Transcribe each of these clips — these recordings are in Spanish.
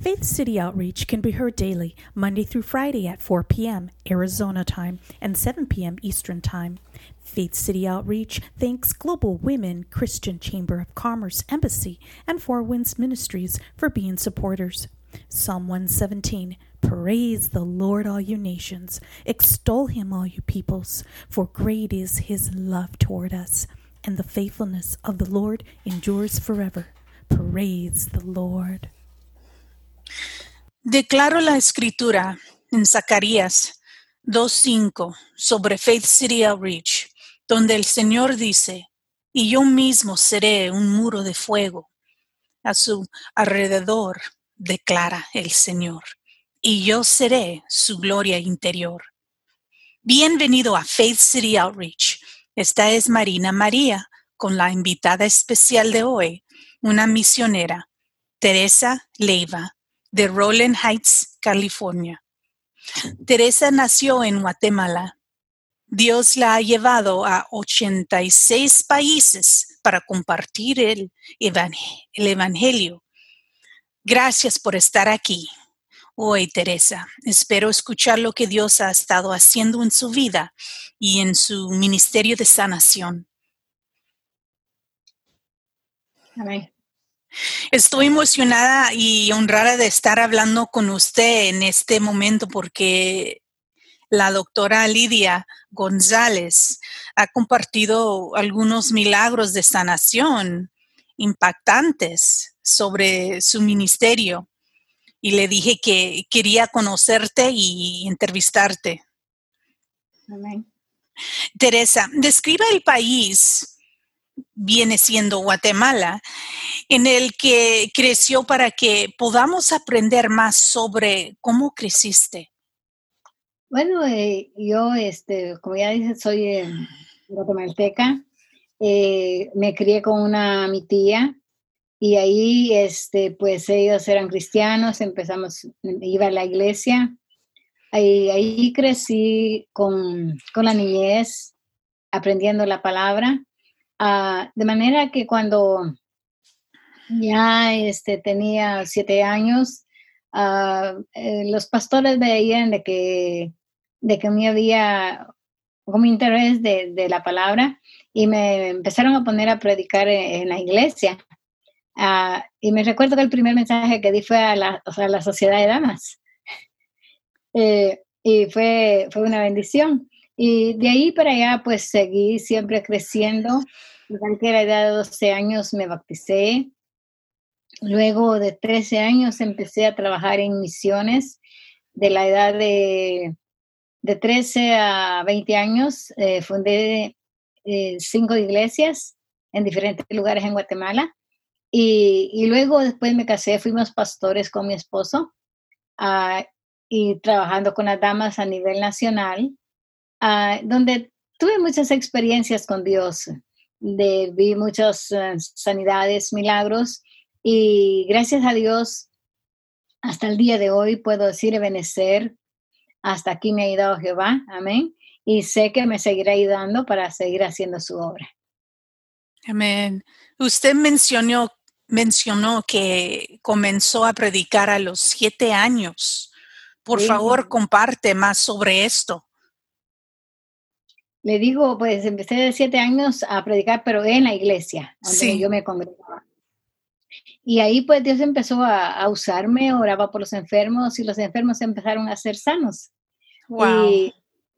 Faith City Outreach can be heard daily, Monday through Friday at 4 p.m. Arizona time and 7 p.m. Eastern time. Faith City Outreach thanks Global Women Christian Chamber of Commerce Embassy and Four Winds Ministries for being supporters. Psalm 117 Praise the Lord, all you nations. Extol him, all you peoples, for great is his love toward us, and the faithfulness of the Lord endures forever. Praise the Lord. Declaro la escritura en Zacarías 2.5 sobre Faith City Outreach, donde el Señor dice, y yo mismo seré un muro de fuego a su alrededor, declara el Señor, y yo seré su gloria interior. Bienvenido a Faith City Outreach. Esta es Marina María con la invitada especial de hoy, una misionera, Teresa Leiva, de Rowland Heights, California. Teresa nació en Guatemala. Dios la ha llevado a 86 países para compartir el, el Evangelio. Gracias por estar aquí hoy, Teresa. Espero escuchar lo que Dios ha estado haciendo en su vida y en su ministerio de sanación. Amén. Estoy emocionada y honrada de estar hablando con usted en este momento porque la doctora Lidia González ha compartido algunos milagros de sanación impactantes sobre su ministerio y le dije que quería conocerte y entrevistarte. Amén. Teresa, describa el país viene siendo Guatemala, en el que creció para que podamos aprender más sobre cómo creciste. Bueno, eh, yo, este, como ya dije, soy guatemalteca. Eh, me crié con una mi tía y ahí, este, pues ellos eran cristianos. Empezamos, iba a la iglesia. Ahí, ahí crecí con, con la niñez, aprendiendo la palabra Ah, de manera que cuando ya este, tenía siete años, uh, los pastores veían de que, de que me había como interés de, de, la palabra y me empezaron a poner a predicar en, la iglesia. Uh, y me recuerdo que el primer mensaje que di fue a la, o sea, la sociedad de damas. Eh, y fue, fue una bendición. Y de ahí para allá, pues seguí siempre creciendo. A la edad de 12 años me bauticé. Luego de 13 años empecé a trabajar en misiones. De la edad de, de 13 a 20 años eh, fundé eh, cinco iglesias en diferentes lugares en Guatemala. Y, y, luego después me casé, fuimos pastores con mi esposo uh, y trabajando con las damas a nivel nacional. Ah, donde tuve muchas experiencias con Dios, de, vi muchas eh, sanidades, milagros, y gracias a Dios, hasta el día de hoy puedo decir Ebenecer, hasta aquí me ha ayudado Jehová, amén, y sé que me seguirá ayudando para seguir haciendo su obra. Amén. Usted mencionó, mencionó que comenzó a predicar a los siete años. Por Sí. favor, comparte más sobre esto. Le digo, pues empecé de siete años a predicar, pero en la iglesia, donde Sí. yo me congregaba. Y ahí pues Dios empezó a, a usarme, oraba por los enfermos y los enfermos empezaron a ser sanos. Wow. Y,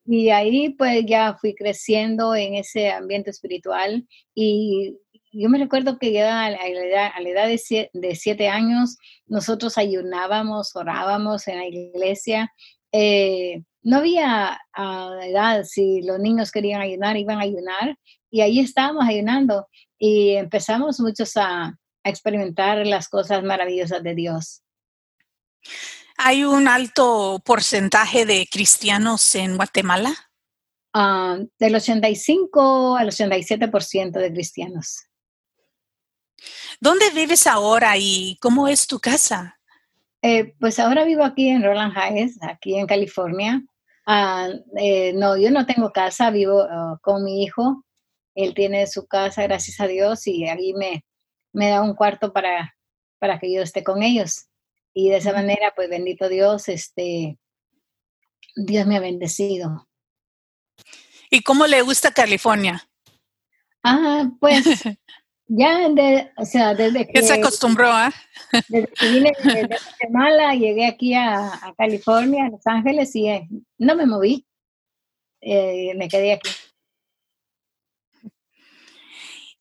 y ahí pues ya fui creciendo en ese ambiente espiritual y yo me recuerdo que ya a la edad, a la edad de, sie- de siete años nosotros ayunábamos, orábamos en la iglesia. Eh, no había ah, edad, si los niños querían ayunar, iban a ayunar y ahí estábamos ayunando y empezamos muchos a, a experimentar las cosas maravillosas de Dios. ¿Hay un alto porcentaje de cristianos en Guatemala? Ah, del 85 al 87% de cristianos. ¿Dónde vives ahora y cómo es tu casa? Eh, pues ahora vivo aquí en Roland Heights, aquí en California. Ah, eh, no, yo no tengo casa, vivo ah, con mi hijo. Él tiene su casa, gracias a Dios, y ahí me, me da un cuarto para, para que yo esté con ellos. y de esa manera, pues bendito Dios, este, Dios me ha bendecido. ¿Y cómo le gusta California? Ah, pues ya, de, o sea, desde que... se acostumbró, ¿ah? Desde que vine de, Guatemala, llegué aquí a, California, a Los Ángeles, y eh, no me moví. Eh, me quedé aquí.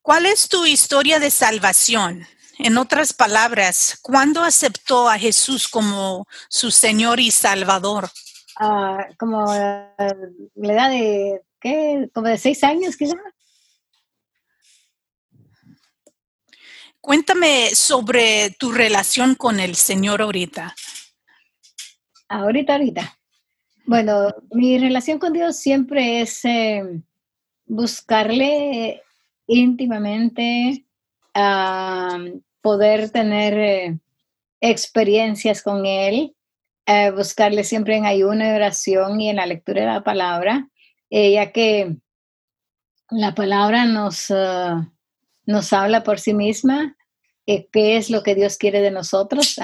¿Cuál es tu historia de salvación? En otras palabras, ¿cuándo aceptó a Jesús como su Señor y Salvador? Ah, como la edad de, ¿qué? Como de seis años quizás. Cuéntame sobre tu relación con el Señor ahorita. Ahorita, ahorita. Bueno, mi relación con Dios siempre es eh, buscarle íntimamente, poder tener eh, experiencias con Él, eh, buscarle siempre en ayuno y oración y en la lectura de la palabra, ya que la palabra nos, ah, nos habla por sí misma, qué es lo que Dios quiere de nosotros,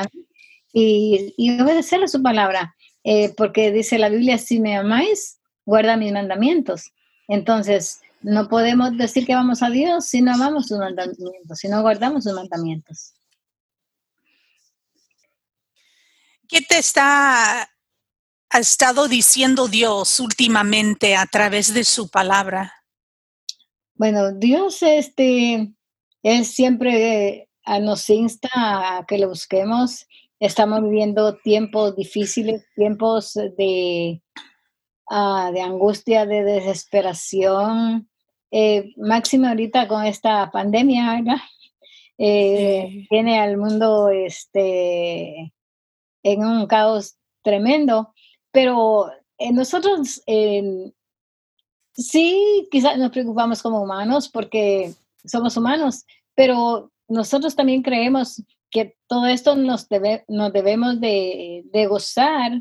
y, y obedecerle su palabra. Eh, porque dice la Biblia, si me amáis, guarda mis mandamientos. Entonces, no podemos decir que vamos a Dios si no amamos sus mandamientos, si no guardamos sus mandamientos. ¿Qué te está ha estado diciendo Dios últimamente a través de su palabra? Bueno, Dios este él siempre eh, nos insta a que lo busquemos Estamos viviendo tiempos difíciles, tiempos de, uh, de angustia, de desesperación. Eh, máximo ahorita con esta pandemia, ¿verdad? Eh, Tiene al mundo este, en un caos tremendo, pero eh, nosotros sí quizás nos preocupamos como humanos porque somos humanos, pero nosotros también creemos que todo esto nos, debe, nos debemos de, gozar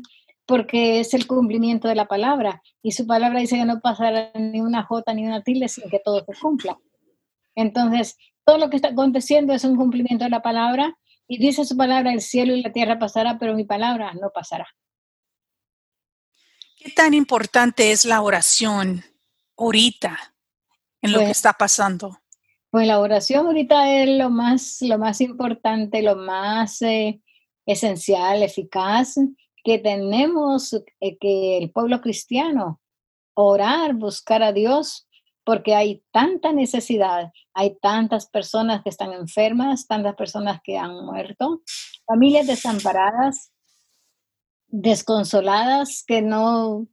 porque es el cumplimiento de la palabra. Y su palabra dice que no pasará ni una jota ni una tilde sin que todo se cumpla. Entonces, todo lo que está aconteciendo es un cumplimiento de la palabra. Y dice su palabra, el cielo y la tierra pasará, pero mi palabra no pasará. ¿Qué tan importante es la oración ahorita en lo que pues está pasando? Pues la oración ahorita es lo más, lo más importante, lo más eh, esencial, eficaz que tenemos eh, que el pueblo cristiano orar, buscar a Dios, porque hay tanta necesidad, hay tantas personas que están enfermas, tantas personas que han muerto, familias desamparadas, desconsoladas, que no,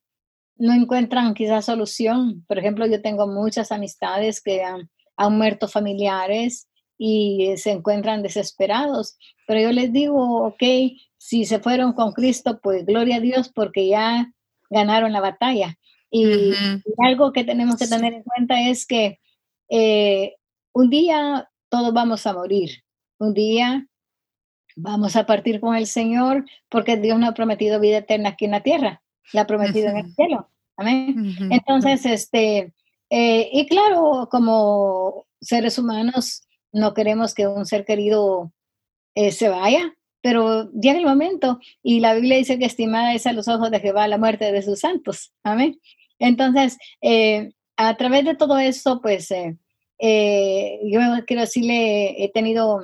no encuentran quizás solución. Por ejemplo, yo tengo muchas amistades que han han muerto familiares y se encuentran desesperados. Pero yo les digo, ok, si se fueron con Cristo, pues gloria a Dios porque ya ganaron la batalla. Y, algo que tenemos que tener en cuenta es que eh, un día todos vamos a morir, un día vamos a partir con el Señor porque Dios nos ha prometido vida eterna aquí en la tierra, la ha prometido en el cielo. Amén. Entonces, este, eh, y claro, como seres humanos, no queremos que un ser querido eh, se vaya, pero llega el momento y la Biblia dice que estimada es a los ojos de Jehová la muerte de sus santos. Amén. Entonces, eh, a través de todo eso, pues yo quiero decirle, he tenido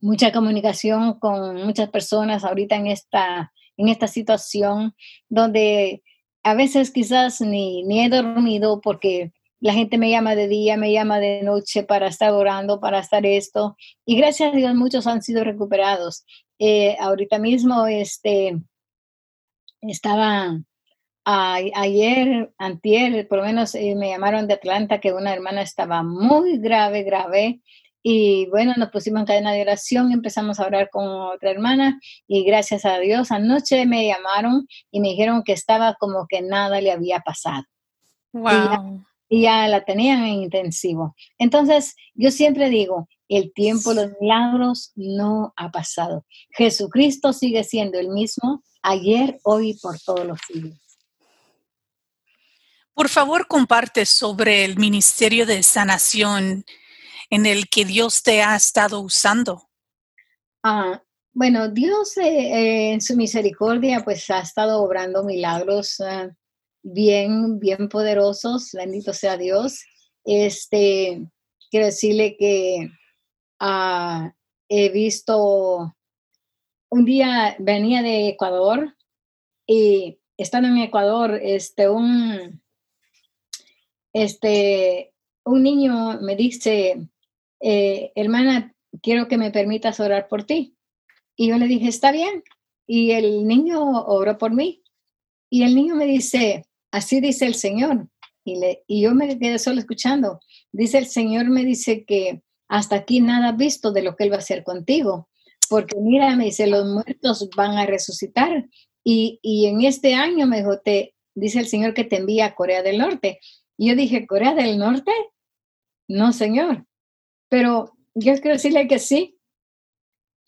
mucha comunicación con muchas personas ahorita en esta, en esta situación donde a veces quizás ni, ni he dormido porque la gente me llama de día, me llama de noche para estar orando, para estar esto. Y gracias a Dios muchos han sido recuperados. Eh, ahorita mismo este, estaba ayer, antier, por lo menos eh, me llamaron de Atlanta que una hermana estaba muy grave, grave. Y bueno, nos pusimos en cadena de oración, empezamos a orar con otra hermana y gracias a Dios anoche me llamaron y me dijeron que estaba como que nada le había pasado. Wow. Y ya, la tenían en intensivo. Entonces, yo siempre digo, el tiempo, los milagros no ha pasado. Jesucristo sigue siendo el mismo ayer, hoy, por todos los siglos. Por favor, comparte sobre el ministerio de sanación en el que Dios te ha estado usando? Ah, Bueno, Dios eh, eh, en su misericordia pues ha estado obrando milagros ah, bien, bien poderosos, bendito sea Dios. Este, quiero decirle que ah, he visto, un día venía de Ecuador y estando en Ecuador, este, un, este, un niño me dice, eh, hermana, quiero que me permitas orar por ti. Y yo le dije, está bien. Y el niño oró por mí. Y el niño me dice, así dice el Señor. Y, le, y yo me quedé solo escuchando. Dice el Señor, me dice que hasta aquí nada visto de lo que Él va a hacer contigo. Porque mira, me dice, los muertos van a resucitar. Y, y en este año, me dijo, te, dice el Señor que te envía a Corea del Norte. Y yo dije, ¿Corea del Norte? No, Señor. Pero yo quiero decirle que sí.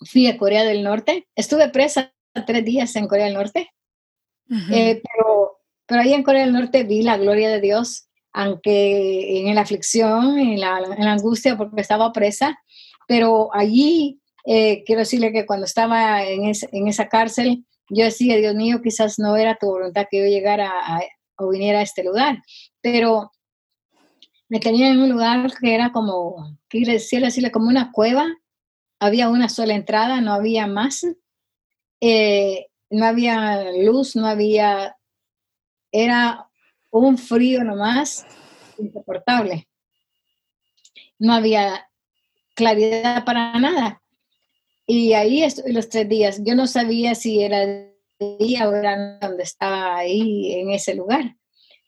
Fui a Corea del Norte. Estuve presa tres días en Corea del Norte. Eh, pero, pero ahí en Corea del Norte vi la gloria de Dios, aunque en la aflicción, en la, angustia, porque estaba presa. Pero allí, eh, quiero decirle que cuando estaba en, en, esa cárcel, yo decía, Dios mío, quizás no era tu voluntad que yo llegara a, o viniera a este lugar. Pero me tenía en un lugar que era como, quiero decirle, como una cueva. Había una sola entrada, no había más. Eh, no había luz, no había, era un frío nomás, insoportable. No había claridad para nada. Y ahí estuve los tres días. Yo no sabía si era día o era donde estaba ahí en ese lugar.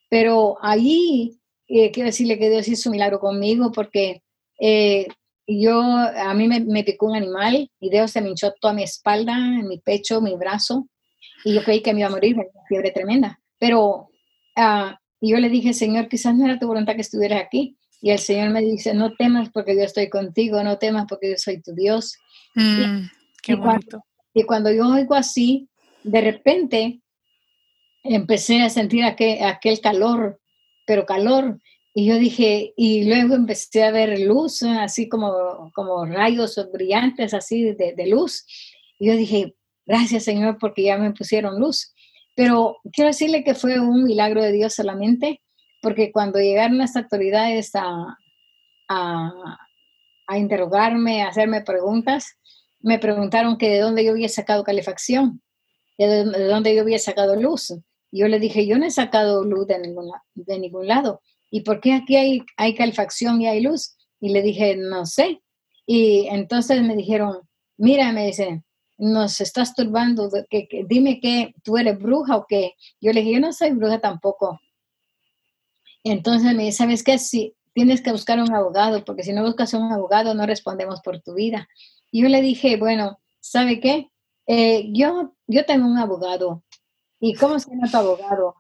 Pero allí eh, quiero decirle que Dios hizo un milagro conmigo porque eh, yo, a mí me, picó un animal y Dios se me hinchó toda mi espalda, mi pecho, mi brazo y yo creí que me iba a morir, me una fiebre tremenda. Pero uh, yo le dije, Señor, quizás no era tu voluntad que estuvieras aquí. Y el Señor me dice, no temas porque yo estoy contigo, no temas porque yo soy tu Dios. Mm, qué bonito. y cuando yo oigo así, de repente empecé a sentir aquel, aquel calor pero calor. Y yo dije, y luego empecé a ver luz, así como, como rayos brillantes, así de, luz. Y yo dije, gracias Señor, porque ya me pusieron luz. Pero quiero decirle que fue un milagro de Dios solamente, porque cuando llegaron las autoridades a, a interrogarme, a hacerme preguntas, me preguntaron que de dónde yo había sacado calefacción, de dónde yo había sacado luz. Yo le dije, yo no he sacado luz de ningún, ningún lado. ¿Y por qué aquí hay, hay calefacción y hay luz? Y le dije, no sé. Y entonces me dijeron, mira, me dicen, nos estás turbando, que, dime que tú eres bruja o qué. Yo le dije, yo no soy bruja tampoco. Entonces me dice, ¿sabes qué? Si tienes que buscar un abogado, porque si no buscas un abogado no respondemos por tu vida. Y yo le dije, bueno, ¿sabe qué? Eh, yo, yo tengo un abogado, ¿y cómo se llama tu abogado?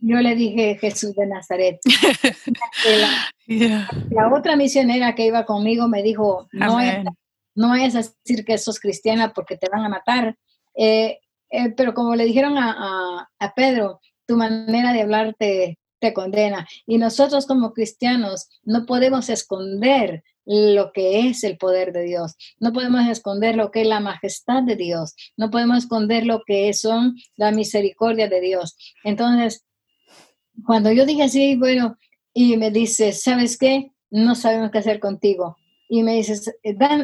Yo le dije Jesús de Nazaret. la, otra misionera que iba conmigo me dijo, no es, no es decir que sos cristiana porque te van a matar. Eh, eh, pero como le dijeron a, a, Pedro, tu manera de hablar te, te condena. Y nosotros como cristianos no podemos esconder lo que es el poder de Dios. No podemos esconder lo que es la majestad de Dios. No podemos esconder lo que son la misericordia de Dios. Entonces, cuando yo dije así, bueno, y me dice, ¿sabes qué? No sabemos qué hacer contigo. Y me dice,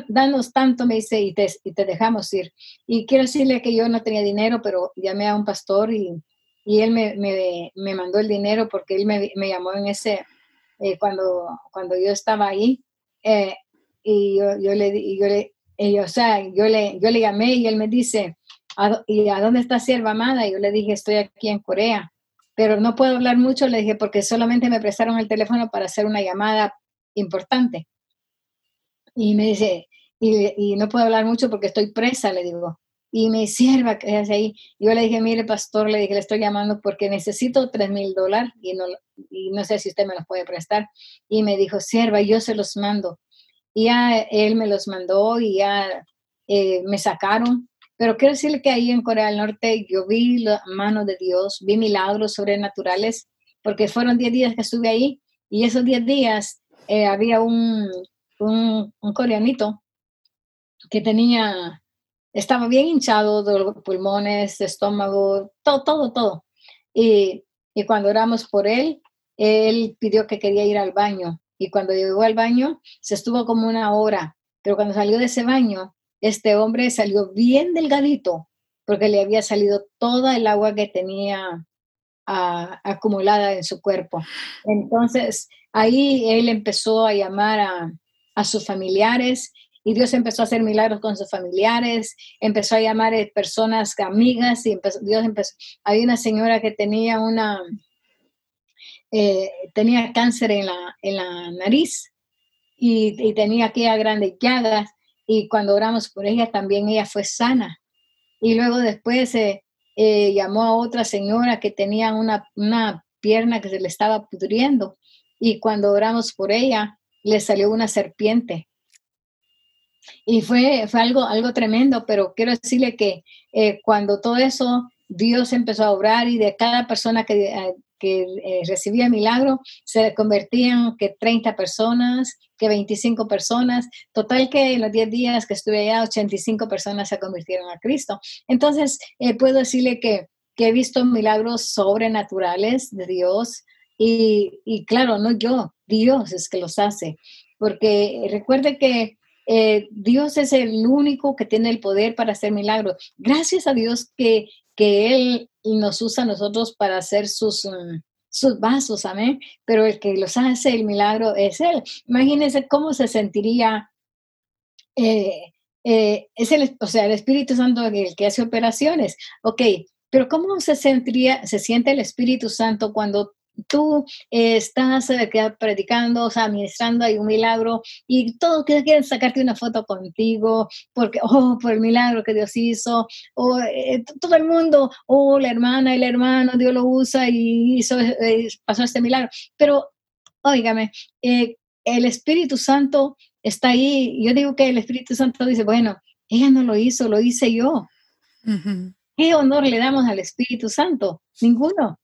danos tanto, me dice, y te, y te dejamos ir. Y quiero decirle que yo no tenía dinero, pero llamé a un pastor y, y él me, me, me, mandó el dinero porque él me, me llamó en ese, eh, cuando, cuando yo estaba ahí eh, y yo, yo, le, yo le o sea, yo le, yo le llamé y él me dice, ¿y a dónde está sierva amada? Y yo le dije, estoy aquí en Corea, pero no puedo hablar mucho, le dije, porque solamente me prestaron el teléfono para hacer una llamada importante. Y me dice, y, y no puedo hablar mucho porque estoy presa, le digo. Y me sierva, que es ahí. Yo le dije, mire, pastor, le dije, le estoy llamando porque necesito tres mil dólares y no, y no sé si usted me los puede prestar. Y me dijo, sierva, yo se los mando. Y ya él me los mandó y ya eh, me sacaron. Pero quiero decirle que ahí en Corea del Norte yo vi la mano de Dios, vi milagros sobrenaturales, porque fueron 10 días que estuve ahí y esos 10 días eh, había un, un coreanito que tenía estaba bien hinchado de los pulmones, estómago, todo, todo, todo. Y, cuando oramos por él, él pidió que quería ir al baño. Y cuando llegó al baño, se estuvo como una hora. Pero cuando salió de ese baño, este hombre salió bien delgadito, porque le había salido toda el agua que tenía acumulada en su cuerpo. Entonces, ahí él empezó a llamar a sus familiares y Dios empezó a hacer milagros con sus familiares, empezó a llamar a personas amigas y empezó, Dios empezó. Hay una señora que tenía una, eh, tenía cáncer en la, en la nariz y, tenía aquellas grandes llagas y cuando oramos por ella también ella fue sana. Y luego después eh, eh, llamó a otra señora que tenía una, una pierna que se le estaba pudriendo y cuando oramos por ella le salió una serpiente y fue, fue algo, algo tremendo, pero quiero decirle que eh, cuando todo eso, Dios empezó a obrar y de cada persona que, eh, que eh, recibía milagro, se convertían que 30 personas, que 25 personas. Total que en los 10 días que estuve allá, 85 personas se convirtieron a Cristo. Entonces, puedo decirle que, que he visto milagros sobrenaturales de Dios. Y, y claro, no yo, Dios es que los hace. Porque recuerde que eh, Dios es el único que tiene el poder para hacer milagros. Gracias a Dios que, que Él nos usa a nosotros para hacer sus, mm, sus vasos, amén. Pero el que los hace el milagro es Él. Imagínense cómo se sentiría. Eh, eh, es el, o sea, el Espíritu Santo el que hace operaciones. Ok, pero ¿cómo se sentiría, se siente el Espíritu Santo cuando tú eh, estás eh, predicando, o sea, administrando, hay un milagro y todos quieren sacarte una foto contigo porque, oh, por el milagro que Dios hizo, o eh, todo el mundo, oh, la hermana y el hermano, Dios lo usa y hizo, pasó este milagro. Pero, óigame, el Espíritu Santo está ahí. Yo digo que el Espíritu Santo dice, bueno, ella no lo hizo, lo hice yo. ¿Qué honor le damos al Espíritu Santo? Ninguno.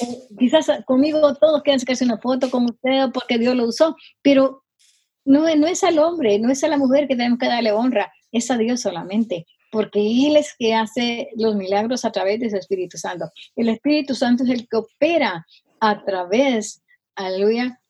Eh, quizás conmigo todos quieren sacarse una foto con usted porque Dios lo usó, pero no, no es al hombre, no es a la mujer que tenemos que darle honra, es a Dios solamente, porque Él es que hace los milagros a través de su Espíritu Santo. El Espíritu Santo es el que opera a través, aleluya,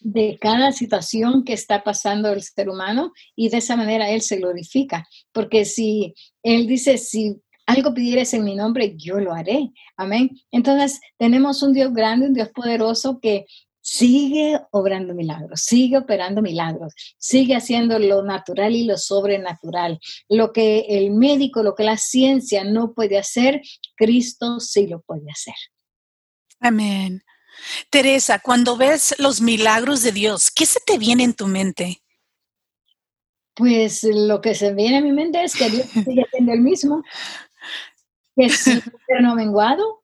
de cada situación que está pasando el ser humano y de esa manera Él se glorifica. Porque si Él dice, si algo pidieres en mi nombre, yo lo haré. Amén. Entonces, tenemos un Dios grande, un Dios poderoso que sigue obrando milagros, sigue operando milagros, sigue haciendo lo natural y lo sobrenatural. Lo que el médico, lo que la ciencia no puede hacer, Cristo sí lo puede hacer. Amén. Teresa, cuando ves los milagros de Dios, ¿qué se te viene en tu mente? Pues lo que se viene a mi mente es que Dios sigue siendo el mismo que es no menguado.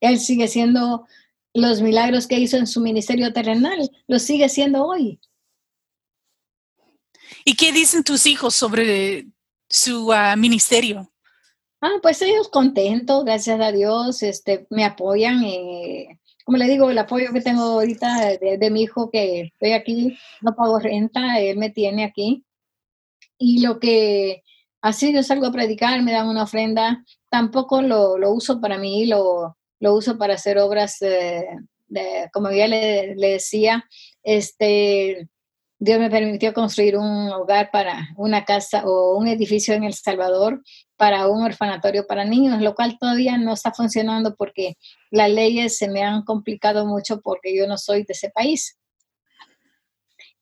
Él sigue siendo los milagros que hizo en su ministerio terrenal, los sigue siendo hoy. ¿Y qué dicen tus hijos sobre su ah, ministerio? Ah, pues ellos contentos, gracias a Dios, este, me apoyan. Eh, como le digo, el apoyo que tengo ahorita de, de, mi hijo que estoy aquí, no pago renta, él me tiene aquí. Y lo que así yo salgo a predicar, me dan una ofrenda, tampoco lo, uso para mí, lo, uso para hacer obras, de, como ya le, decía, este, Dios me permitió construir un hogar para una casa o un edificio en El Salvador para un orfanatorio para niños, lo cual todavía no está funcionando porque las leyes se me han complicado mucho porque yo no soy de ese país.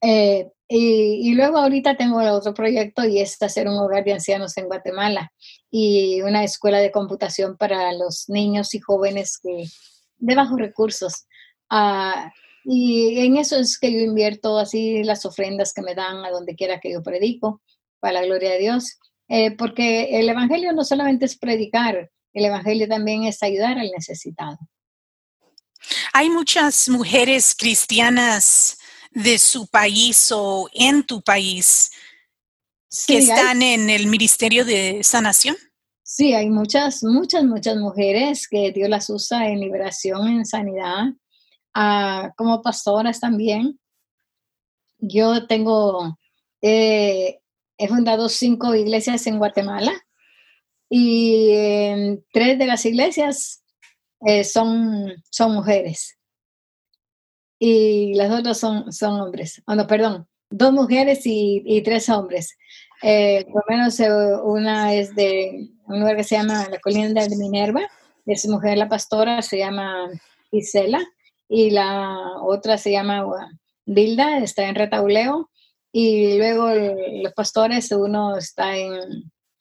Eh, y, luego ahorita tengo otro proyecto y es hacer un hogar de ancianos en Guatemala y una escuela de computación para los niños y jóvenes que, de bajos recursos. Ah, y en eso es que yo invierto así las ofrendas que me dan a donde quiera que yo predico, para la gloria de Dios. Eh, porque el Evangelio no solamente es predicar, el Evangelio también es ayudar al necesitado. Hay muchas mujeres cristianas de su país o en tu país que están en el Ministerio de Sanación? Sí, hay muchas, muchas, muchas mujeres que Dios las usa en liberación, en sanidad, ah, como pastoras también. Yo tengo, eh, he fundado cinco iglesias en Guatemala y en tres de las iglesias eh, son, son mujeres y las otras son, son hombres. Oh, no, perdón, dos mujeres y, tres hombres. Eh, por lo menos eh, una es de un lugar que se llama la colina de Minerva, es mujer la pastora, se llama Isela, y la otra se llama Bilda, está en Retauleo, y luego los pastores, uno está en,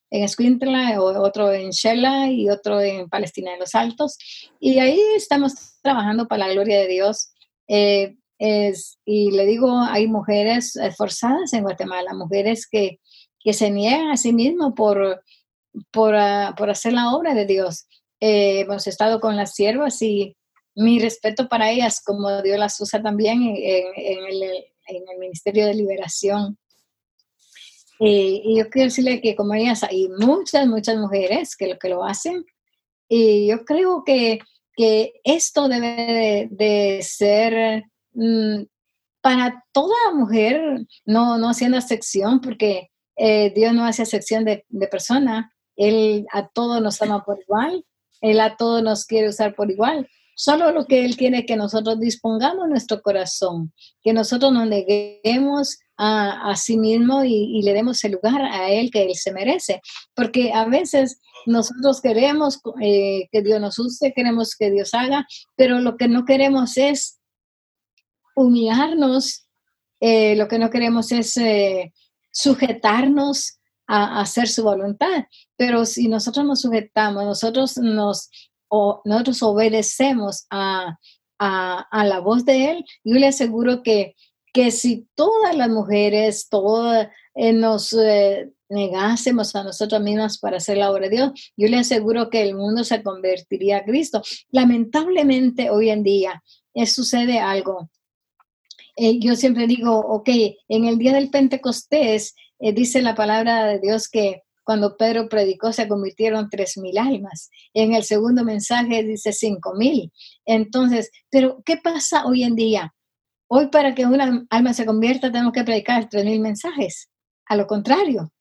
en Escuintla, otro en Shela y otro en Palestina de los Altos. Y ahí estamos trabajando para la gloria de Dios. Eh, es, y le digo, hay mujeres esforzadas en Guatemala, mujeres que, que se niegan a sí mismas por, por, uh, por, hacer la obra de Dios. Eh, hemos estado con las siervas y mi respeto para ellas, como Dios las usa también en, el, en el, Ministerio de Liberación. Y yo quiero decirle que como ellas hay muchas, muchas mujeres que lo, que lo hacen. Y yo creo que que esto debe de, ser mm, para toda mujer, no, no haciendo excepción, porque eh, Dios no hace excepción de, de persona. Él a todos nos ama por igual, Él a todos nos quiere usar por igual. Solo lo que Él quiere que nosotros dispongamos nuestro corazón, que nosotros nos neguemos a, a sí mismo y, le demos el lugar a Él que Él se merece. Porque a veces nosotros queremos eh, que Dios nos use, queremos que Dios haga, pero lo que no queremos es humillarnos, eh, lo que no queremos es sujetarnos a, hacer su voluntad. Pero si nosotros nos sujetamos, nosotros nos o, nosotros obedecemos a, a, la voz de Él, yo le aseguro que, que si todas las mujeres, todas nos negásemos a nosotros mismos para hacer la obra de Dios, yo le aseguro que el mundo se convertiría a Cristo. Lamentablemente hoy en día eh, sucede algo. Eh, yo siempre digo, ok, en el día del Pentecostés eh, dice la palabra de Dios que cuando Pedro predicó se convirtieron tres mil almas. En el segundo mensaje dice cinco mil. Entonces, pero ¿qué pasa hoy en día? Hoy para que una alma se convierta tenemos que predicar tres mil mensajes. A lo contrario,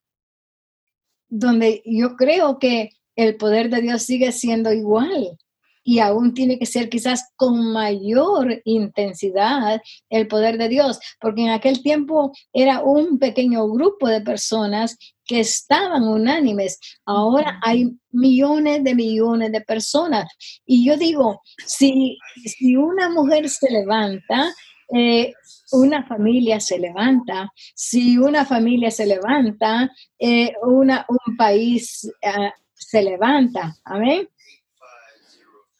donde yo creo que el poder de Dios sigue siendo igual y aún tiene que ser quizás con mayor intensidad el poder de Dios, porque en aquel tiempo era un pequeño grupo de personas que estaban unánimes. Ahora hay millones de millones de personas. Y yo digo, si, si una mujer se levanta, eh, una familia se levanta, si una familia se levanta, eh, una, un país uh, se levanta. Amén.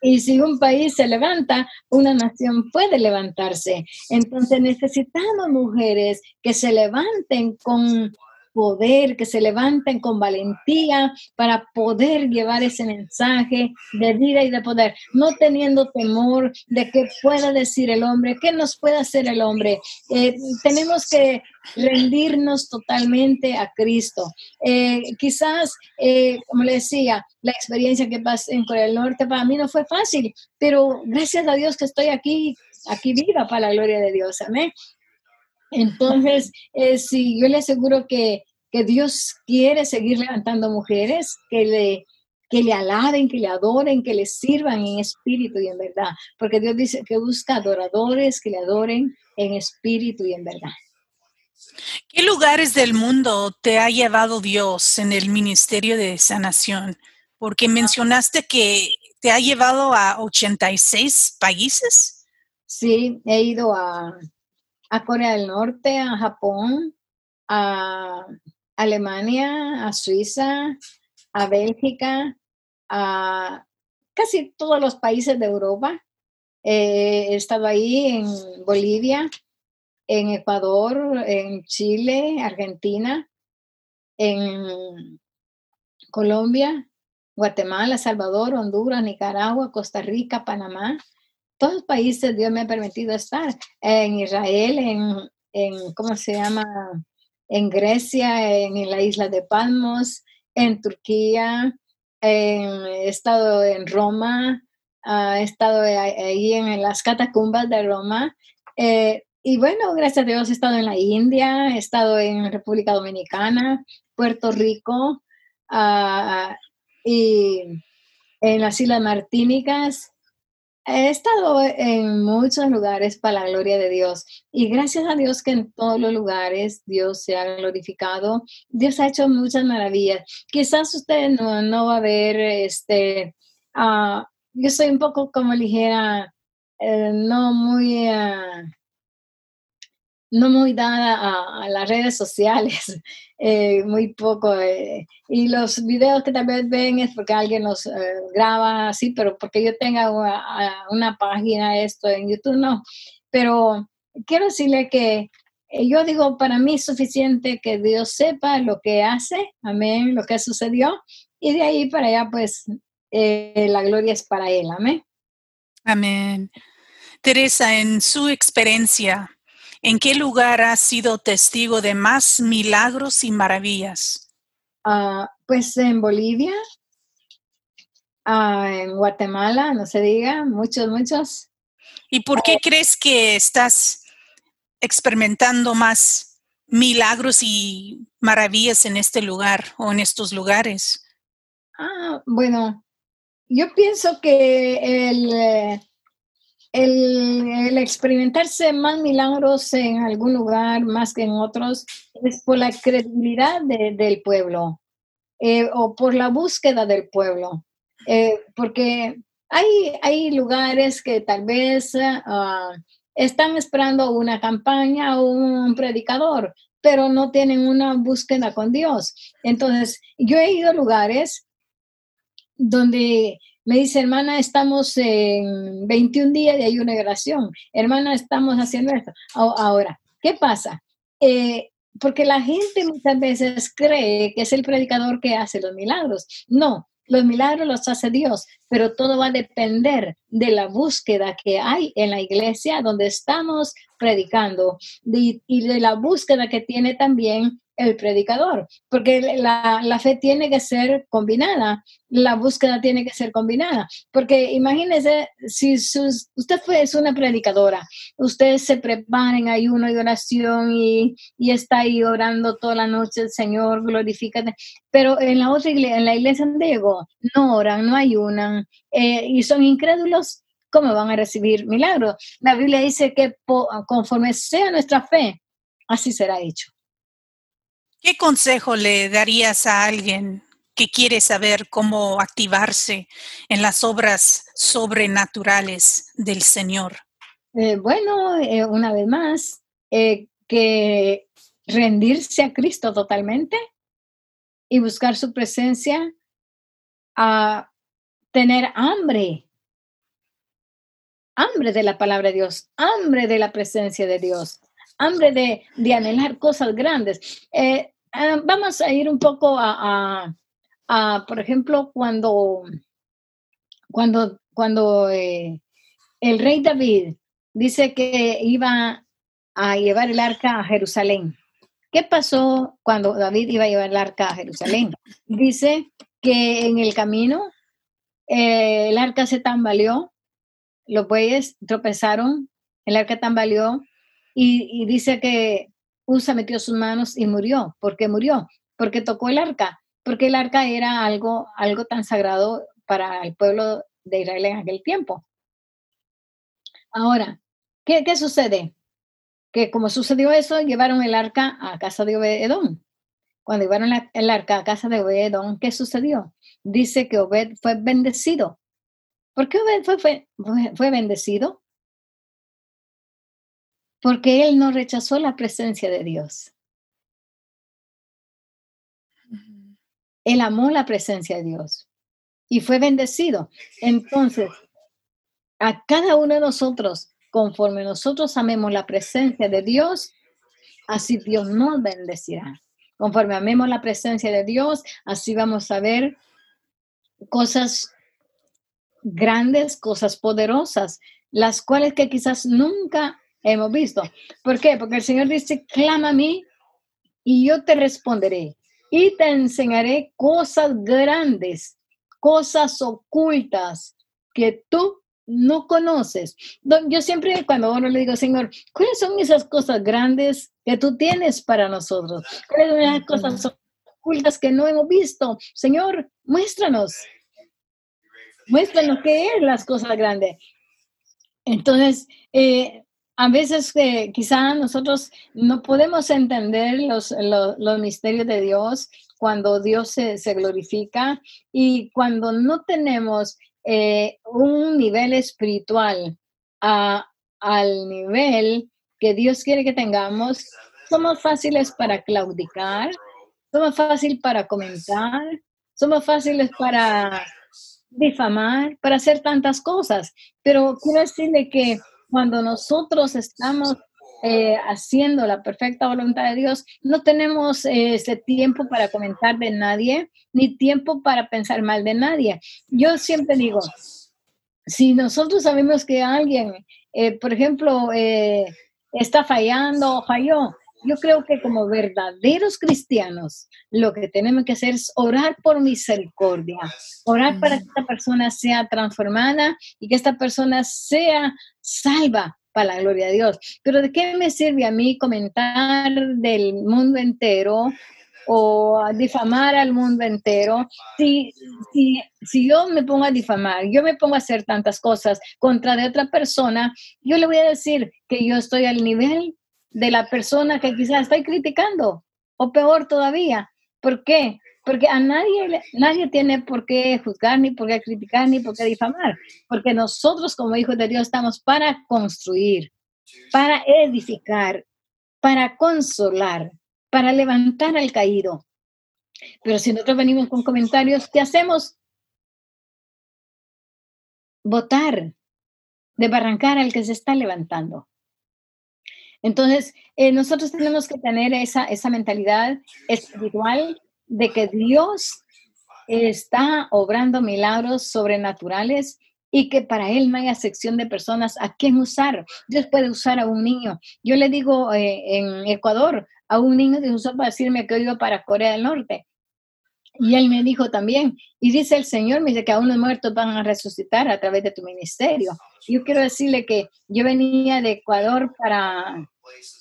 Y si un país se levanta, una nación puede levantarse. Entonces necesitamos mujeres que se levanten con poder, que se levanten con valentía para poder llevar ese mensaje de vida y de poder, no teniendo temor de que pueda decir el hombre, qué nos puede hacer el hombre. Eh, tenemos que rendirnos totalmente a Cristo. Eh, quizás, eh, como le decía, la experiencia que pasé en Corea del Norte para mí no fue fácil, pero gracias a Dios que estoy aquí, aquí viva para la gloria de Dios. Amén. Entonces, eh, sí, yo le aseguro que, que, Dios quiere seguir levantando mujeres que le, que le alaben, que le adoren, que le sirvan en espíritu y en verdad, porque Dios dice que busca adoradores que le adoren en espíritu y en verdad. ¿Qué lugares del mundo te ha llevado Dios en el ministerio de sanación? Porque mencionaste que te ha llevado a 86 países. Sí, he ido a a Corea del Norte, a Japón, a Alemania, a Suiza, a Bélgica, a casi todos los países de Europa. Eh, he estado ahí en Bolivia, en Ecuador, en Chile, Argentina, en Colombia, Guatemala, Salvador, Honduras, Nicaragua, Costa Rica, Panamá, todos los países Dios me ha permitido estar. En Israel, en, en ¿cómo se llama? En Grecia, en, la isla de Palmos, en Turquía, he estado en Roma, he estado ahí en, las catacumbas de Roma. Eh, y bueno, gracias a Dios he estado en la India, he estado en República Dominicana, Puerto Rico ah, y en las Islas Martínicas. He estado en muchos lugares para la gloria de Dios y gracias a Dios que en todos los lugares Dios se ha glorificado. Dios ha hecho muchas maravillas. Quizás usted no, va a ver, este, uh, yo soy un poco como ligera, eh, no muy... Uh, no muy dada a, las redes sociales, eh, muy poco. Eh, y los videos que tal vez ven es porque alguien los eh, graba así, pero porque yo tenga una, una, página esto en YouTube, no. Pero quiero decirle que yo digo, para mí es suficiente que Dios sepa lo que hace, amén, lo que sucedió, y de ahí para allá, pues, la gloria es para Él, amén. Amén. Teresa, en su experiencia, ¿En qué lugar has sido testigo de más milagros y maravillas? Ah, pues en Bolivia, ah, en Guatemala, no se diga, muchos, muchos. ¿Y por qué crees que estás experimentando más milagros y maravillas en este lugar o en estos lugares? Ah, bueno, yo pienso que el, el, experimentarse más milagros en algún lugar más que en otros es por la credibilidad del pueblo eh, o por la búsqueda del pueblo. Eh, porque hay, hay lugares que tal vez ah, están esperando una campaña o un predicador, pero no tienen una búsqueda con Dios. Entonces, yo he ido a lugares donde me dice, hermana, estamos en 21 días de ayuno y oración. Hermana, estamos haciendo esto. Ahora, ¿qué pasa? Eh, porque la gente muchas veces cree que es el predicador que hace los milagros. No, los milagros los hace Dios, pero todo va a depender de la búsqueda que hay en la iglesia donde estamos predicando y de la búsqueda que tiene también el predicador, porque la, fe tiene que ser combinada, la búsqueda tiene que ser combinada, porque imagínese si usted fue, es una predicadora, usted se prepara en ayuno y oración y, está ahí orando toda la noche, el Señor, glorifícate, pero en la otra iglesia, en la iglesia de Diego, no oran, no ayunan eh, y son incrédulos, ¿cómo van a recibir milagros? La Biblia dice que conforme sea nuestra fe, así será hecho. ¿Qué consejo le darías a alguien que quiere saber cómo activarse en las obras sobrenaturales del Señor? Eh, bueno, eh, una vez más, eh, que rendirse a Cristo totalmente y buscar su presencia, a tener hambre, hambre de la palabra de Dios, hambre de la presencia de Dios, hambre de, de anhelar cosas grandes. Ah, vamos a ir un poco a, por ejemplo, cuando, cuando, cuando eh, el rey David dice que iba a llevar el arca a Jerusalén. ¿Qué pasó cuando David iba a llevar el arca a Jerusalén? Dice que en el camino eh, el arca se tambaleó, los bueyes tropezaron, el arca tambaleó y dice que Usa metió sus manos y murió. ¿Por qué murió? Porque tocó el arca, porque el arca era algo, algo tan sagrado para el pueblo de Israel en aquel tiempo. Ahora, ¿qué, qué sucede? Que como sucedió eso, llevaron el arca a casa de Obed-Edom. Cuando llevaron el arca a casa de Obed-Edom, ¿qué sucedió? Dice que Obed fue bendecido. ¿Por qué Obed fue, fue, fue bendecido? Porque él no rechazó la presencia de Dios. Él amó la presencia de Dios y fue bendecido. Entonces, a cada uno de nosotros, conforme nosotros amemos la presencia de Dios, así Dios nos bendecirá. Conforme amemos la presencia de Dios, así vamos a ver cosas grandes, cosas poderosas, las cuales que quizás nunca hemos visto. ¿Por qué? Porque el Señor dice, clama a mí y yo te responderé y te enseñaré cosas grandes, cosas ocultas que tú no conoces. Yo siempre cuando oro le digo, Señor, ¿cuáles son esas cosas grandes que tú tienes para nosotros? ¿Cuáles son esas cosas ocultas que no hemos visto? Señor, muéstranos. Muéstranos qué es las cosas grandes. Entonces, eh, a veces eh, quizá nosotros no podemos entender los, lo- los misterios de Dios cuando Dios se, se glorifica y cuando no tenemos eh, un nivel espiritual a- al nivel que Dios quiere que tengamos, somos fáciles para claudicar, somos fáciles para comentar, somos fáciles para difamar, para hacer tantas cosas. Pero quiero decirle que cuando nosotros estamos eh, haciendo la perfecta voluntad de Dios, no tenemos eh, ese tiempo para comentar de nadie, ni tiempo para pensar mal de nadie. Yo siempre digo, si nosotros sabemos que alguien, eh, por ejemplo, eh, está fallando o falló, yo creo que como verdaderos cristianos, lo que tenemos que hacer es orar por misericordia, orar para que esta persona sea transformada y que esta persona sea salva para la gloria de Dios. Pero ¿de qué me sirve a mí comentar del mundo entero o difamar al mundo entero si, si, si yo me pongo a difamar, yo me pongo a hacer tantas cosas contra de otra persona, yo le voy a decir que yo estoy al nivel de la persona que quizás estoy criticando, o peor todavía. ¿Por qué? Porque a nadie, nadie tiene por qué juzgar, ni por qué criticar, ni por qué difamar. Porque nosotros como hijos de Dios estamos para construir, para edificar, para consolar, para levantar al caído. Pero si nosotros venimos con comentarios, ¿qué hacemos? Votar, desbarrancar al que se está levantando. Entonces, eh, nosotros tenemos que tener esa, esa mentalidad espiritual de que Dios está obrando milagros sobrenaturales y que para Él no haya sección de personas a quien usar. Dios puede usar a un niño. Yo le digo eh, en Ecuador a un niño Dios usó para decirme que iba para Corea del Norte. Y él me dijo también, y dice el Señor, me dice que aún los muertos van a resucitar a través de tu ministerio. Yo quiero decirle que yo venía de Ecuador para,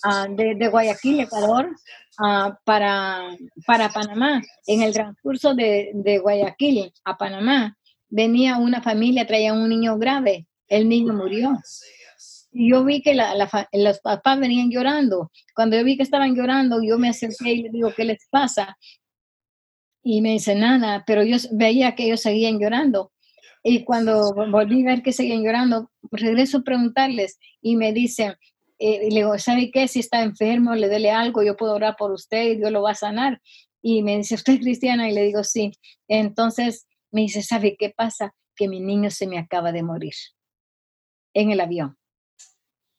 ah, de, Guayaquil, Ecuador, ah, para, para Panamá. En el transcurso de, de Guayaquil a Panamá, venía una familia, traía un niño grave. El niño murió. Yo vi que la, la los papás venían llorando. Cuando yo vi que estaban llorando, yo me acerqué y le digo, ¿qué les pasa? Y me dice, nada, pero yo veía que ellos seguían llorando. Y cuando volví a ver que seguían llorando, regreso a preguntarles y me dicen, eh, le digo, ¿sabe qué? Si está enfermo, le duele algo, yo puedo orar por usted y Dios lo va a sanar. Y me dice, ¿usted es cristiana? Y le digo, sí. Entonces me dice, ¿sabe qué pasa? Que mi niño se me acaba de morir en el avión.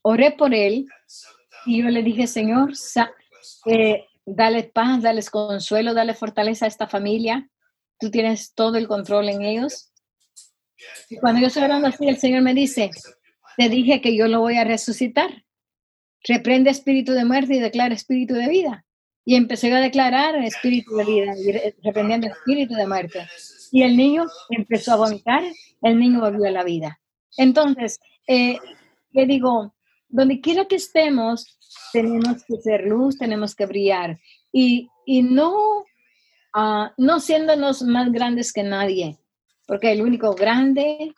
Oré por él y yo le dije, Señor, eh, dale paz, dale consuelo, dale fortaleza a esta familia. Tú tienes todo el control en ellos. Y cuando yo estoy orando así, el Señor me dice, te dije que yo lo voy a resucitar. Reprende espíritu de muerte y declara espíritu de vida. Y empecé a declarar espíritu de vida y re- reprendiendo espíritu de muerte. Y el niño empezó a vomitar, el niño volvió a la vida. Entonces, eh, le digo, donde quiera que estemos, tenemos que ser luz, tenemos que brillar. Y, y no, ah, no siéndonos más grandes que nadie, porque el único grande,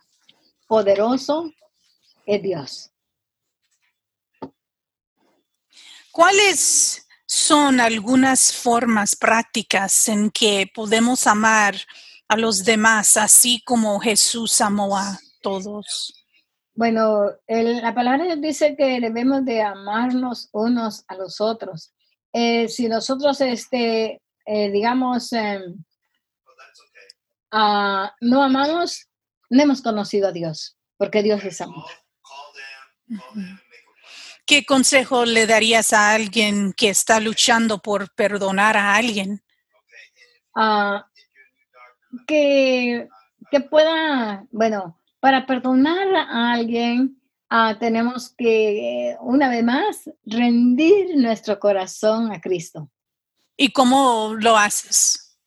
poderoso, es Dios. ¿Cuáles son algunas formas prácticas en que podemos amar a los demás así como Jesús amó a todos? Bueno, el- la palabra dice que debemos de amarnos unos a los otros. Eh, si nosotros, este, eh, digamos, em, ah, no amamos, no hemos conocido a Dios, porque Dios es amor. ¿Qué consejo le darías a alguien que está luchando por perdonar a alguien? Ah, que, que pueda, bueno, para perdonar a alguien, ah, tenemos que, una vez más, rendir nuestro corazón a Cristo. ¿Y cómo lo haces?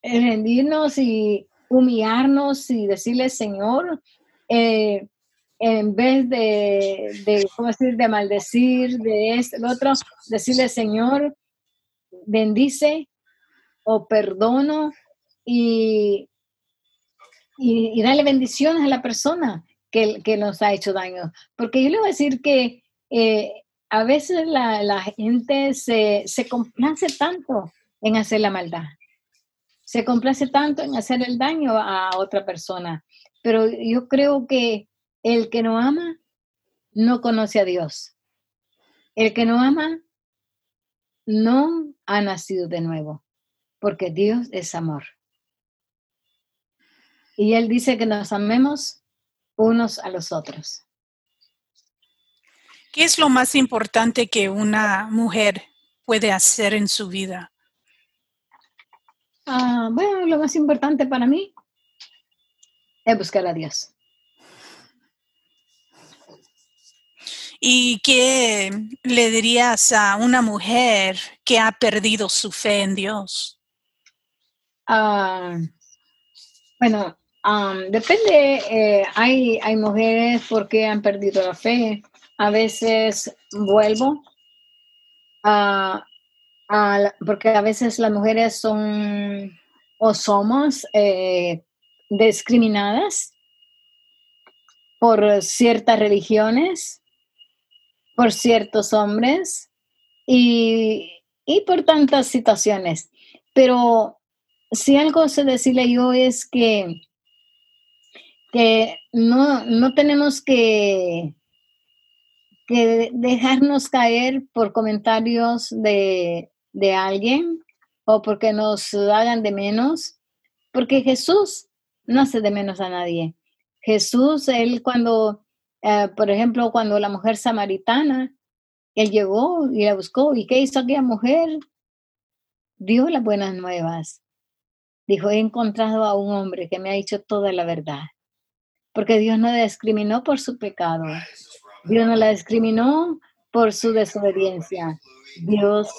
Rendirnos y humillarnos y decirle, Señor, eh, en vez de, ¿cómo decir?, de maldecir, de esto, lo otro, decirle, Señor, bendice o perdono y, y, y darle bendiciones a la persona que, que, nos ha hecho daño. Porque yo le voy a decir que eh, a veces la, la gente se, se complace tanto en hacer la maldad. Se complace tanto en hacer el daño a otra persona. Pero yo creo que el que no ama no conoce a Dios. El que no ama no ha nacido de nuevo, porque Dios es amor. Y Él dice que nos amemos unos a los otros. ¿Qué es lo más importante que una mujer puede hacer en su vida? Ah, bueno, lo más importante para mí es buscar a Dios. ¿Y qué le dirías a una mujer que ha perdido su fe en Dios? Uh, bueno, um, depende. Eh, hay, hay mujeres porque han perdido la fe. A veces vuelvo a, porque a veces las mujeres son o somos eh, discriminadas por ciertas religiones por ciertos hombres y, y por tantas situaciones. Pero si algo se decirle yo es que, que no, no tenemos que, que dejarnos caer por comentarios de, de alguien o porque nos hagan de menos, porque Jesús no hace de menos a nadie. Jesús, él cuando eh, por ejemplo, cuando la mujer samaritana, él llegó y la buscó. ¿Y qué hizo aquella mujer? Dio las buenas nuevas. Dijo, he encontrado a un hombre que me ha dicho toda la verdad. Porque Dios no la discriminó por su pecado. Dios no la discriminó por su desobediencia. Dios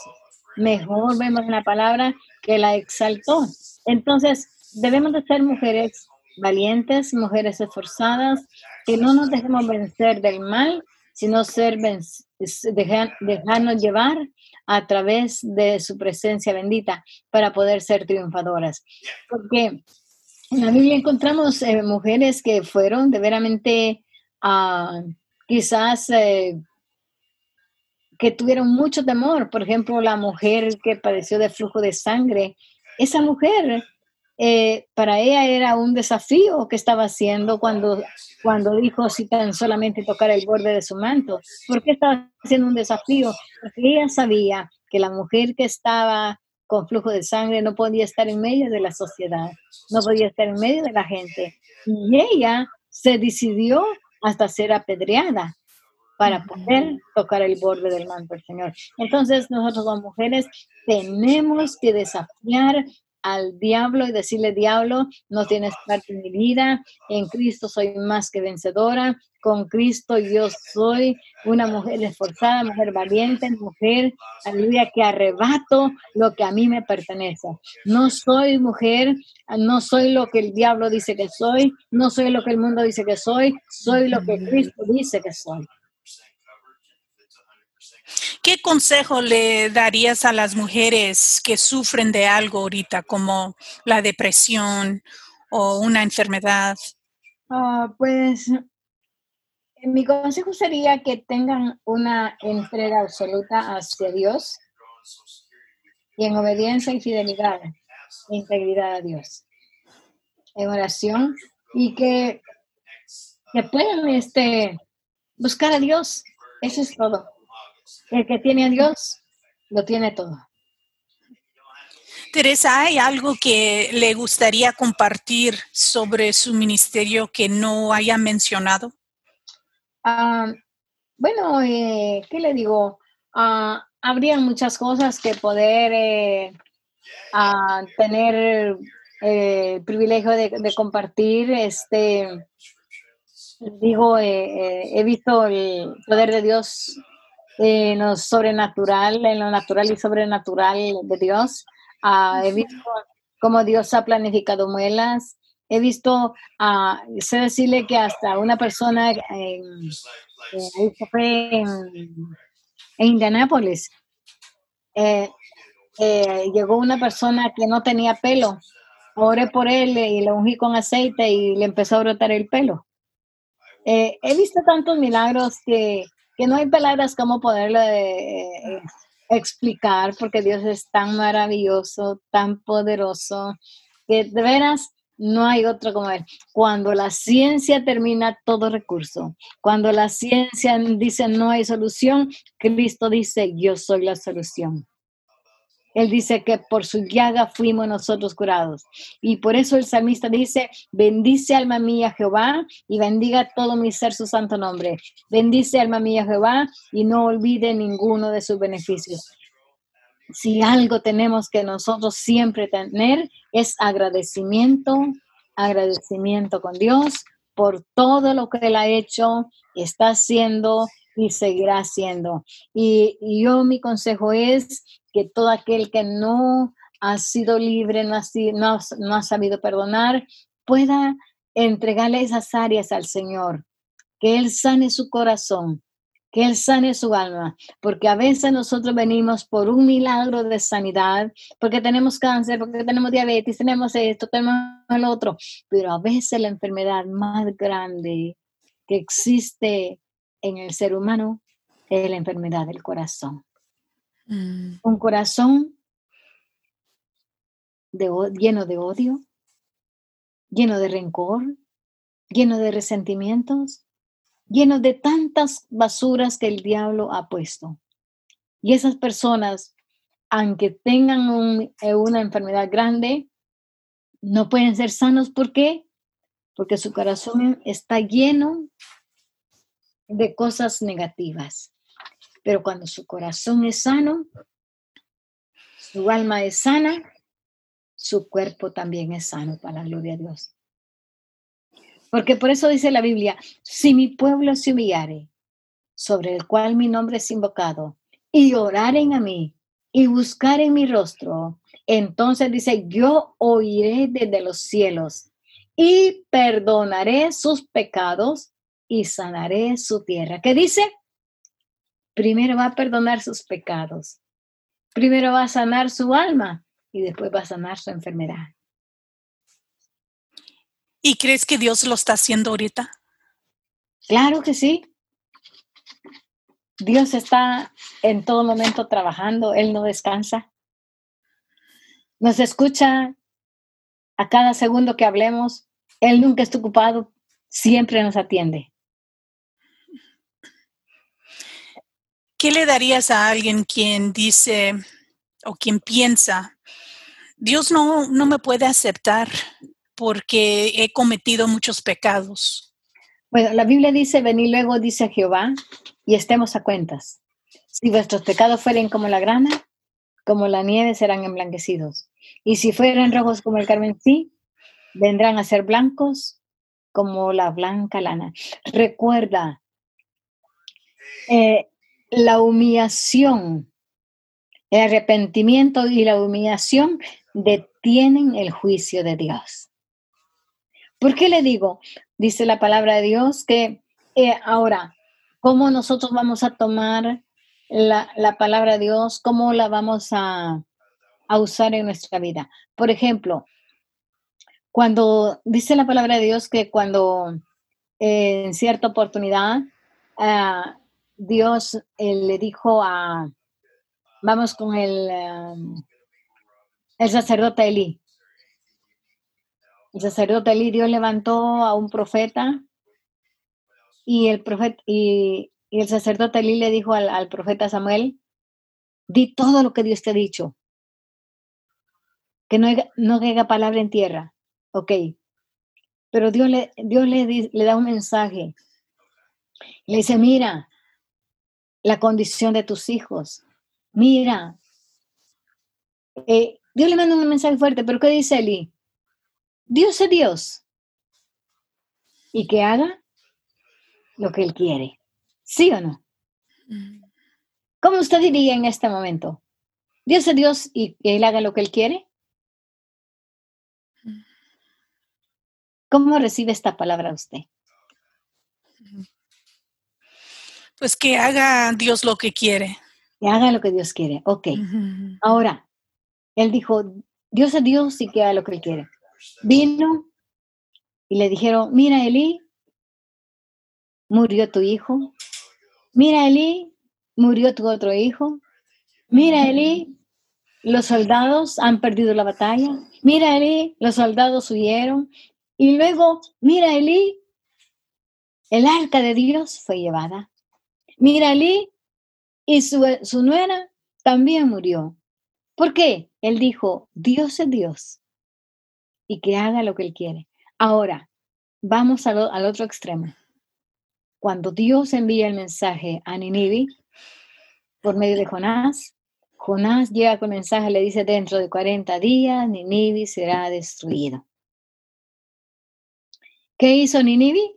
mejor vemos en la palabra que la exaltó. Entonces, debemos de ser mujeres valientes, mujeres esforzadas, que no nos dejemos vencer del mal, sino ser dejarnos llevar a través de su presencia bendita para poder ser triunfadoras. Porque en la Biblia encontramos eh, mujeres que fueron de veramente uh, quizás eh, que tuvieron mucho temor. Por ejemplo, la mujer que padeció de flujo de sangre. Esa mujer eh, para ella era un desafío que estaba haciendo cuando, cuando dijo si tan solamente tocar el borde de su manto. ¿Por qué estaba haciendo un desafío? Porque ella sabía que la mujer que estaba con flujo de sangre no podía estar en medio de la sociedad, no podía estar en medio de la gente. Y ella se decidió hasta ser apedreada para poder tocar el borde del manto del Señor. Entonces nosotros como mujeres tenemos que desafiar al diablo y decirle, diablo, no tienes parte en mi vida, en Cristo soy más que vencedora, con Cristo yo soy una mujer esforzada, mujer valiente, mujer, aleluya, que arrebato lo que a mí me pertenece. No soy mujer, no soy lo que el diablo dice que soy, no soy lo que el mundo dice que soy, soy lo que Cristo dice que soy. ¿Qué consejo le darías a las mujeres que sufren de algo ahorita, como la depresión o una enfermedad? Uh, pues mi consejo sería que tengan una entrega absoluta hacia Dios y en obediencia y fidelidad e integridad a Dios. En oración y que, que puedan este, buscar a Dios. Eso es todo. El que tiene a Dios, lo tiene todo. Teresa, ¿hay algo que le gustaría compartir sobre su ministerio que no haya mencionado? Uh, bueno, eh, ¿qué le digo? Uh, habría muchas cosas que poder eh, uh, tener el privilegio de, de, compartir. Este, digo, he visto el poder de Dios en lo sobrenatural, en lo natural y sobrenatural de Dios. Uh, he visto cómo Dios ha planificado muelas, he visto, a sé decirle que hasta una persona en, en, en, en Indianápolis, eh, eh, llegó una persona que no tenía pelo, oré por él y le ungí con aceite y le empezó a brotar el pelo. Eh, he visto tantos milagros que, que no hay palabras como poderle explicar porque Dios es tan maravilloso, tan poderoso, que de veras no hay otro como él. Cuando la ciencia termina todo recurso, cuando la ciencia dice no hay solución, Cristo dice yo soy la solución. Él dice que por su llaga fuimos nosotros curados. Y por eso el salmista dice, bendice alma mía Jehová y bendiga todo mi ser su santo nombre. Bendice alma mía Jehová y no olvide ninguno de sus beneficios. Si algo tenemos que nosotros siempre tener es agradecimiento, agradecimiento con Dios por todo lo que Él ha hecho, está haciendo y seguirá haciendo. Y, yo mi consejo es que todo aquel que no ha sido libre, no ha, no ha sabido perdonar, pueda entregarle esas áreas al Señor, que Él sane su corazón, que Él sane su alma, porque a veces nosotros venimos por un milagro de sanidad, porque tenemos cáncer, porque tenemos diabetes, tenemos esto, tenemos el otro, pero a veces la enfermedad más grande que existe en el ser humano es la enfermedad del corazón. Mm. Un corazón lleno de odio, lleno de rencor, lleno de resentimientos, lleno de tantas basuras que el diablo ha puesto. Y esas personas, aunque tengan eh, una enfermedad grande, no pueden ser sanos. ¿Por qué? Porque su corazón está lleno de cosas negativas. Pero cuando su corazón es sano, su alma es sana, su cuerpo también es sano, para la gloria de Dios. Porque por eso dice la Biblia, si mi pueblo se humillare, sobre el cual mi nombre es invocado, y oraren a mí, y buscaren mi rostro, entonces dice, yo oiré desde los cielos, y perdonaré sus pecados, y sanaré su tierra. ¿Qué dice? primero va a perdonar sus pecados, primero va a sanar su alma y después va a sanar su enfermedad. ¿Y crees que Dios lo está haciendo ahorita? Claro que sí. Dios está en todo momento trabajando, Él no descansa. Nos escucha a cada segundo que hablemos, Él nunca está ocupado, siempre nos atiende. ¿Qué le darías a alguien quien dice o quien piensa, Dios no, no me puede aceptar porque he cometido muchos pecados? Bueno, la Biblia dice, venid luego, dice Jehová, y estemos a cuentas. Si vuestros pecados fueren como la grana, como la nieve serán emblanquecidos. Y si fueren rojos como el carmesí, vendrán a ser blancos como la blanca lana. Recuerda, eh, la humillación, el arrepentimiento y la humillación detienen el juicio de Dios. ¿Por qué le digo? Dice la palabra de Dios que eh, ahora, ¿cómo nosotros vamos a tomar la, palabra de Dios? ¿Cómo la vamos a, usar en nuestra vida? Por ejemplo, cuando dice la palabra de Dios que cuando eh, en cierta oportunidad ah, Dios le dijo a, vamos con el, em, el sacerdote Elí. El sacerdote Elí, Dios levantó a un profeta y el profeta y, el sacerdote Elí le dijo al, profeta Samuel, di todo lo que Dios te ha dicho, que no, no caiga palabra en tierra, ok. Pero Dios le, Dios le, le da un mensaje. Le dice, mira, la condición de tus hijos. Mira, eh, Dios le manda un mensaje fuerte, pero ¿qué dice Eli? Dios es Dios. Y que haga lo que Él quiere. ¿Sí o no? ¿Cómo usted diría en este momento? Dios es Dios y que Él haga lo que Él quiere. ¿Cómo recibe esta palabra usted? Pues que haga Dios lo que quiere. Que haga lo que Dios quiere. Ok. Ahora, él dijo, Dios es Dios y que haga lo que él quiere. Vino y le dijeron, mira Eli, murió tu hijo. Mira Eli, murió tu otro hijo. Mira Eli, los soldados han perdido la batalla. Mira Eli, los soldados huyeron. Y luego, mira Eli, el arca de Dios fue llevada. Mira Eli, y su, su nuera también murió. ¿Por qué? Él dijo, Dios es Dios y que haga lo que Él quiere. Ahora, vamos al, al otro extremo. Cuando Dios envía el mensaje a Ninive por medio de Jonás, Jonás llega con el mensaje, le dice, dentro de 40 días Ninive será destruido. ¿Qué hizo Ninive?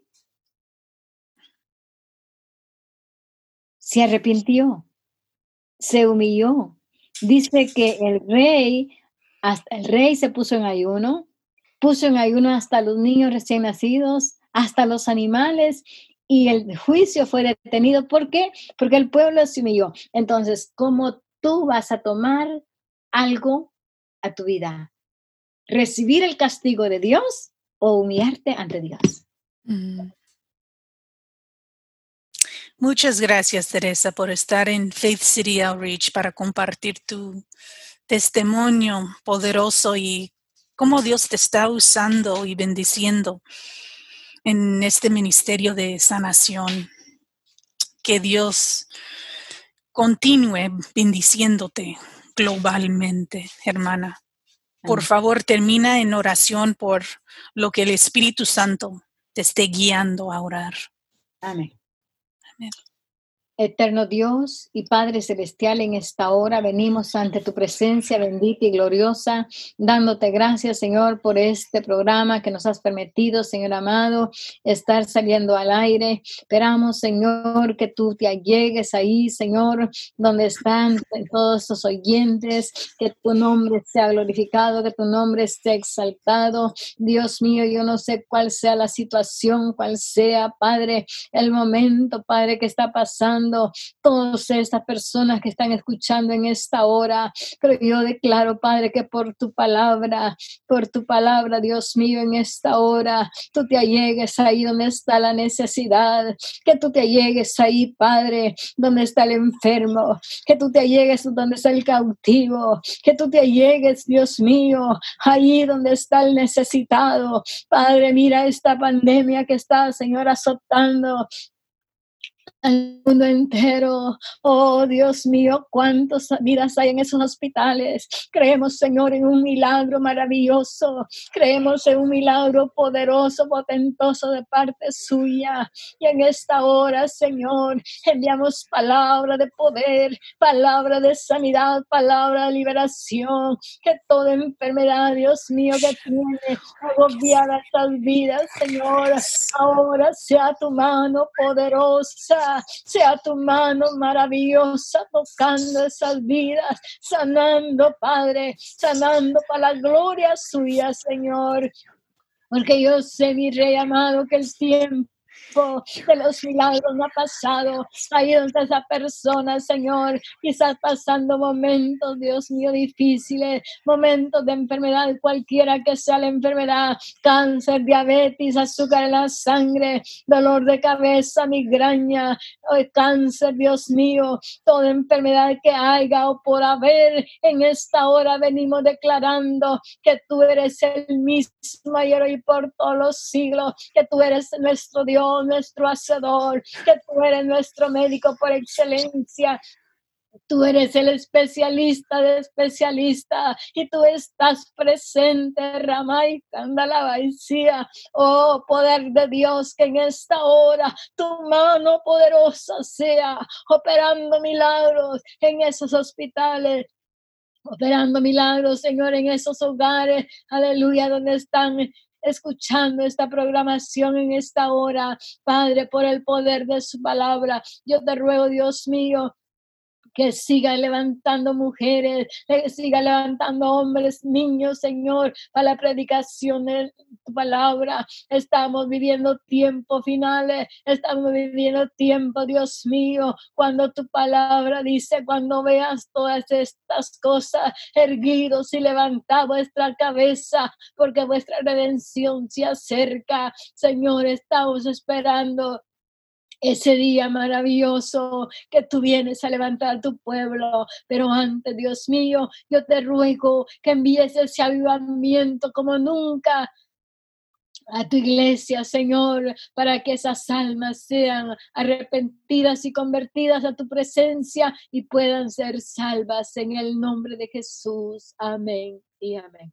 Se arrepintió, se humilló. Dice que el rey, hasta el rey se puso en ayuno, puso en ayuno hasta los niños recién nacidos, hasta los animales, y el juicio fue detenido. ¿Por qué? Porque el pueblo se humilló. Entonces, ¿cómo tú vas a tomar algo a tu vida? ¿Recibir el castigo de Dios o humillarte ante Dios? Mm. Muchas gracias, Teresa, por estar en Faith City Outreach para compartir tu testimonio poderoso y cómo Dios te está usando y bendiciendo en este ministerio de sanación. Que Dios continúe bendiciéndote globalmente, hermana. Por favor, termina en oración por lo que el Espíritu Santo te esté guiando a orar. Amén. Amén. Eterno Dios y Padre Celestial, en esta hora venimos ante tu presencia bendita y gloriosa, dándote gracias, Señor, por este programa que nos has permitido, Señor amado, estar saliendo al aire. Esperamos, Señor, que tú te allegues ahí, Señor, donde están todos estos oyentes, que tu nombre sea glorificado, que tu nombre esté exaltado. Dios mío, yo no sé cuál sea la situación, cuál sea, Padre, el momento, Padre, que está pasando todas estas personas que están escuchando en esta hora. Pero yo declaro, Padre, que por tu palabra, por tu palabra, Dios mío, en esta hora, tú te allegues ahí donde está la necesidad, que tú te allegues ahí, Padre, donde está el enfermo, que tú te allegues donde está el cautivo, que tú te allegues, Dios mío, ahí donde está el necesitado. Padre, mira esta pandemia que está, Señor, azotando al mundo entero. Oh Dios mío, cuántas vidas hay en esos hospitales. Creemos, Señor, en un milagro maravilloso. Creemos en un milagro poderoso, potentoso de parte suya. Y en esta hora, Señor, enviamos palabra de poder, palabra de sanidad, palabra de liberación. Que toda enfermedad, Dios mío, que tiene agobiada estas vidas, Señor, ahora sea tu mano poderosa sea tu mano maravillosa tocando esas vidas, sanando, Padre, sanando para la gloria suya, Señor. Porque yo sé, mi Rey amado, que el tiempo de los milagros ha pasado. Ahí donde esa persona, Señor, quizás pasando momentos, Dios mío, difíciles, momentos de enfermedad, cualquiera que sea la enfermedad, cáncer, diabetes, azúcar en la sangre, dolor de cabeza, migraña, cáncer, Dios mío, toda enfermedad que haya o por haber en esta hora venimos declarando que tú eres el mismo ayer y por todos los siglos, que tú eres nuestro Dios nuestro hacedor, que tú eres nuestro médico por excelencia, Tú eres el especialista de especialista y tú estás presente, Ramay, Candalabaicía. Oh, poder de Dios, que en esta hora tu mano poderosa sea operando milagros en esos hospitales, operando milagros, Señor, en esos hogares, aleluya, donde están escuchando esta programación en esta hora, Padre, por el poder de su palabra. Yo te ruego, Dios mío, que siga levantando mujeres, que siga levantando hombres, niños, Señor, para la predicación de tu palabra. Estamos viviendo tiempos finales, estamos viviendo tiempo, Dios mío, cuando tu palabra dice, cuando veas todas estas cosas, erguidos y levantad vuestra cabeza, porque vuestra redención se acerca. Señor, estamos esperando ese día maravilloso que tú vienes a levantar tu pueblo. Pero antes, Dios mío, yo te ruego que envíes ese avivamiento como nunca a tu iglesia, Señor, para que esas almas sean arrepentidas y convertidas a tu presencia y puedan ser salvas en el nombre de Jesús. Amén y amén.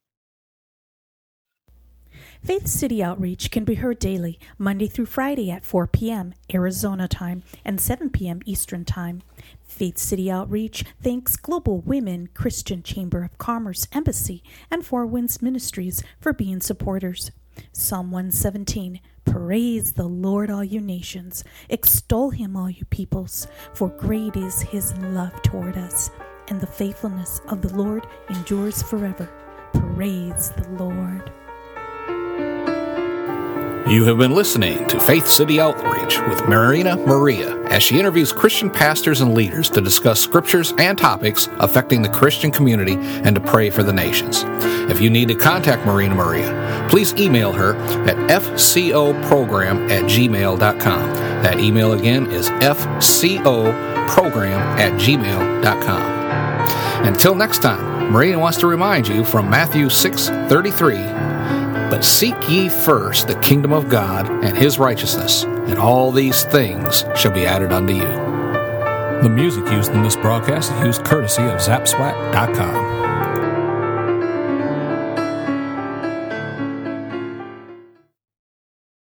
Faith City Outreach can be heard daily, Monday through Friday at 4 p.m. Arizona time and 7 p.m. Eastern time. Faith City Outreach thanks Global Women Christian Chamber of Commerce Embassy and Four Winds Ministries for being supporters. Psalm 117 Praise the Lord, all you nations. Extol him, all you peoples, for great is his love toward us, and the faithfulness of the Lord endures forever. Praise the Lord. You have been listening to Faith City Outreach with Marina Maria as she interviews Christian pastors and leaders to discuss scriptures and topics affecting the Christian community and to pray for the nations. If you need to contact Marina Maria, please email her at fcoprogram at gmail.com. That email again is fcoprogram at gmail.com. Until next time, Marina wants to remind you from Matthew 6 33 but seek ye first the kingdom of God and his righteousness, and all these things shall be added unto you. The music used in this broadcast is used courtesy of Zapswap.com.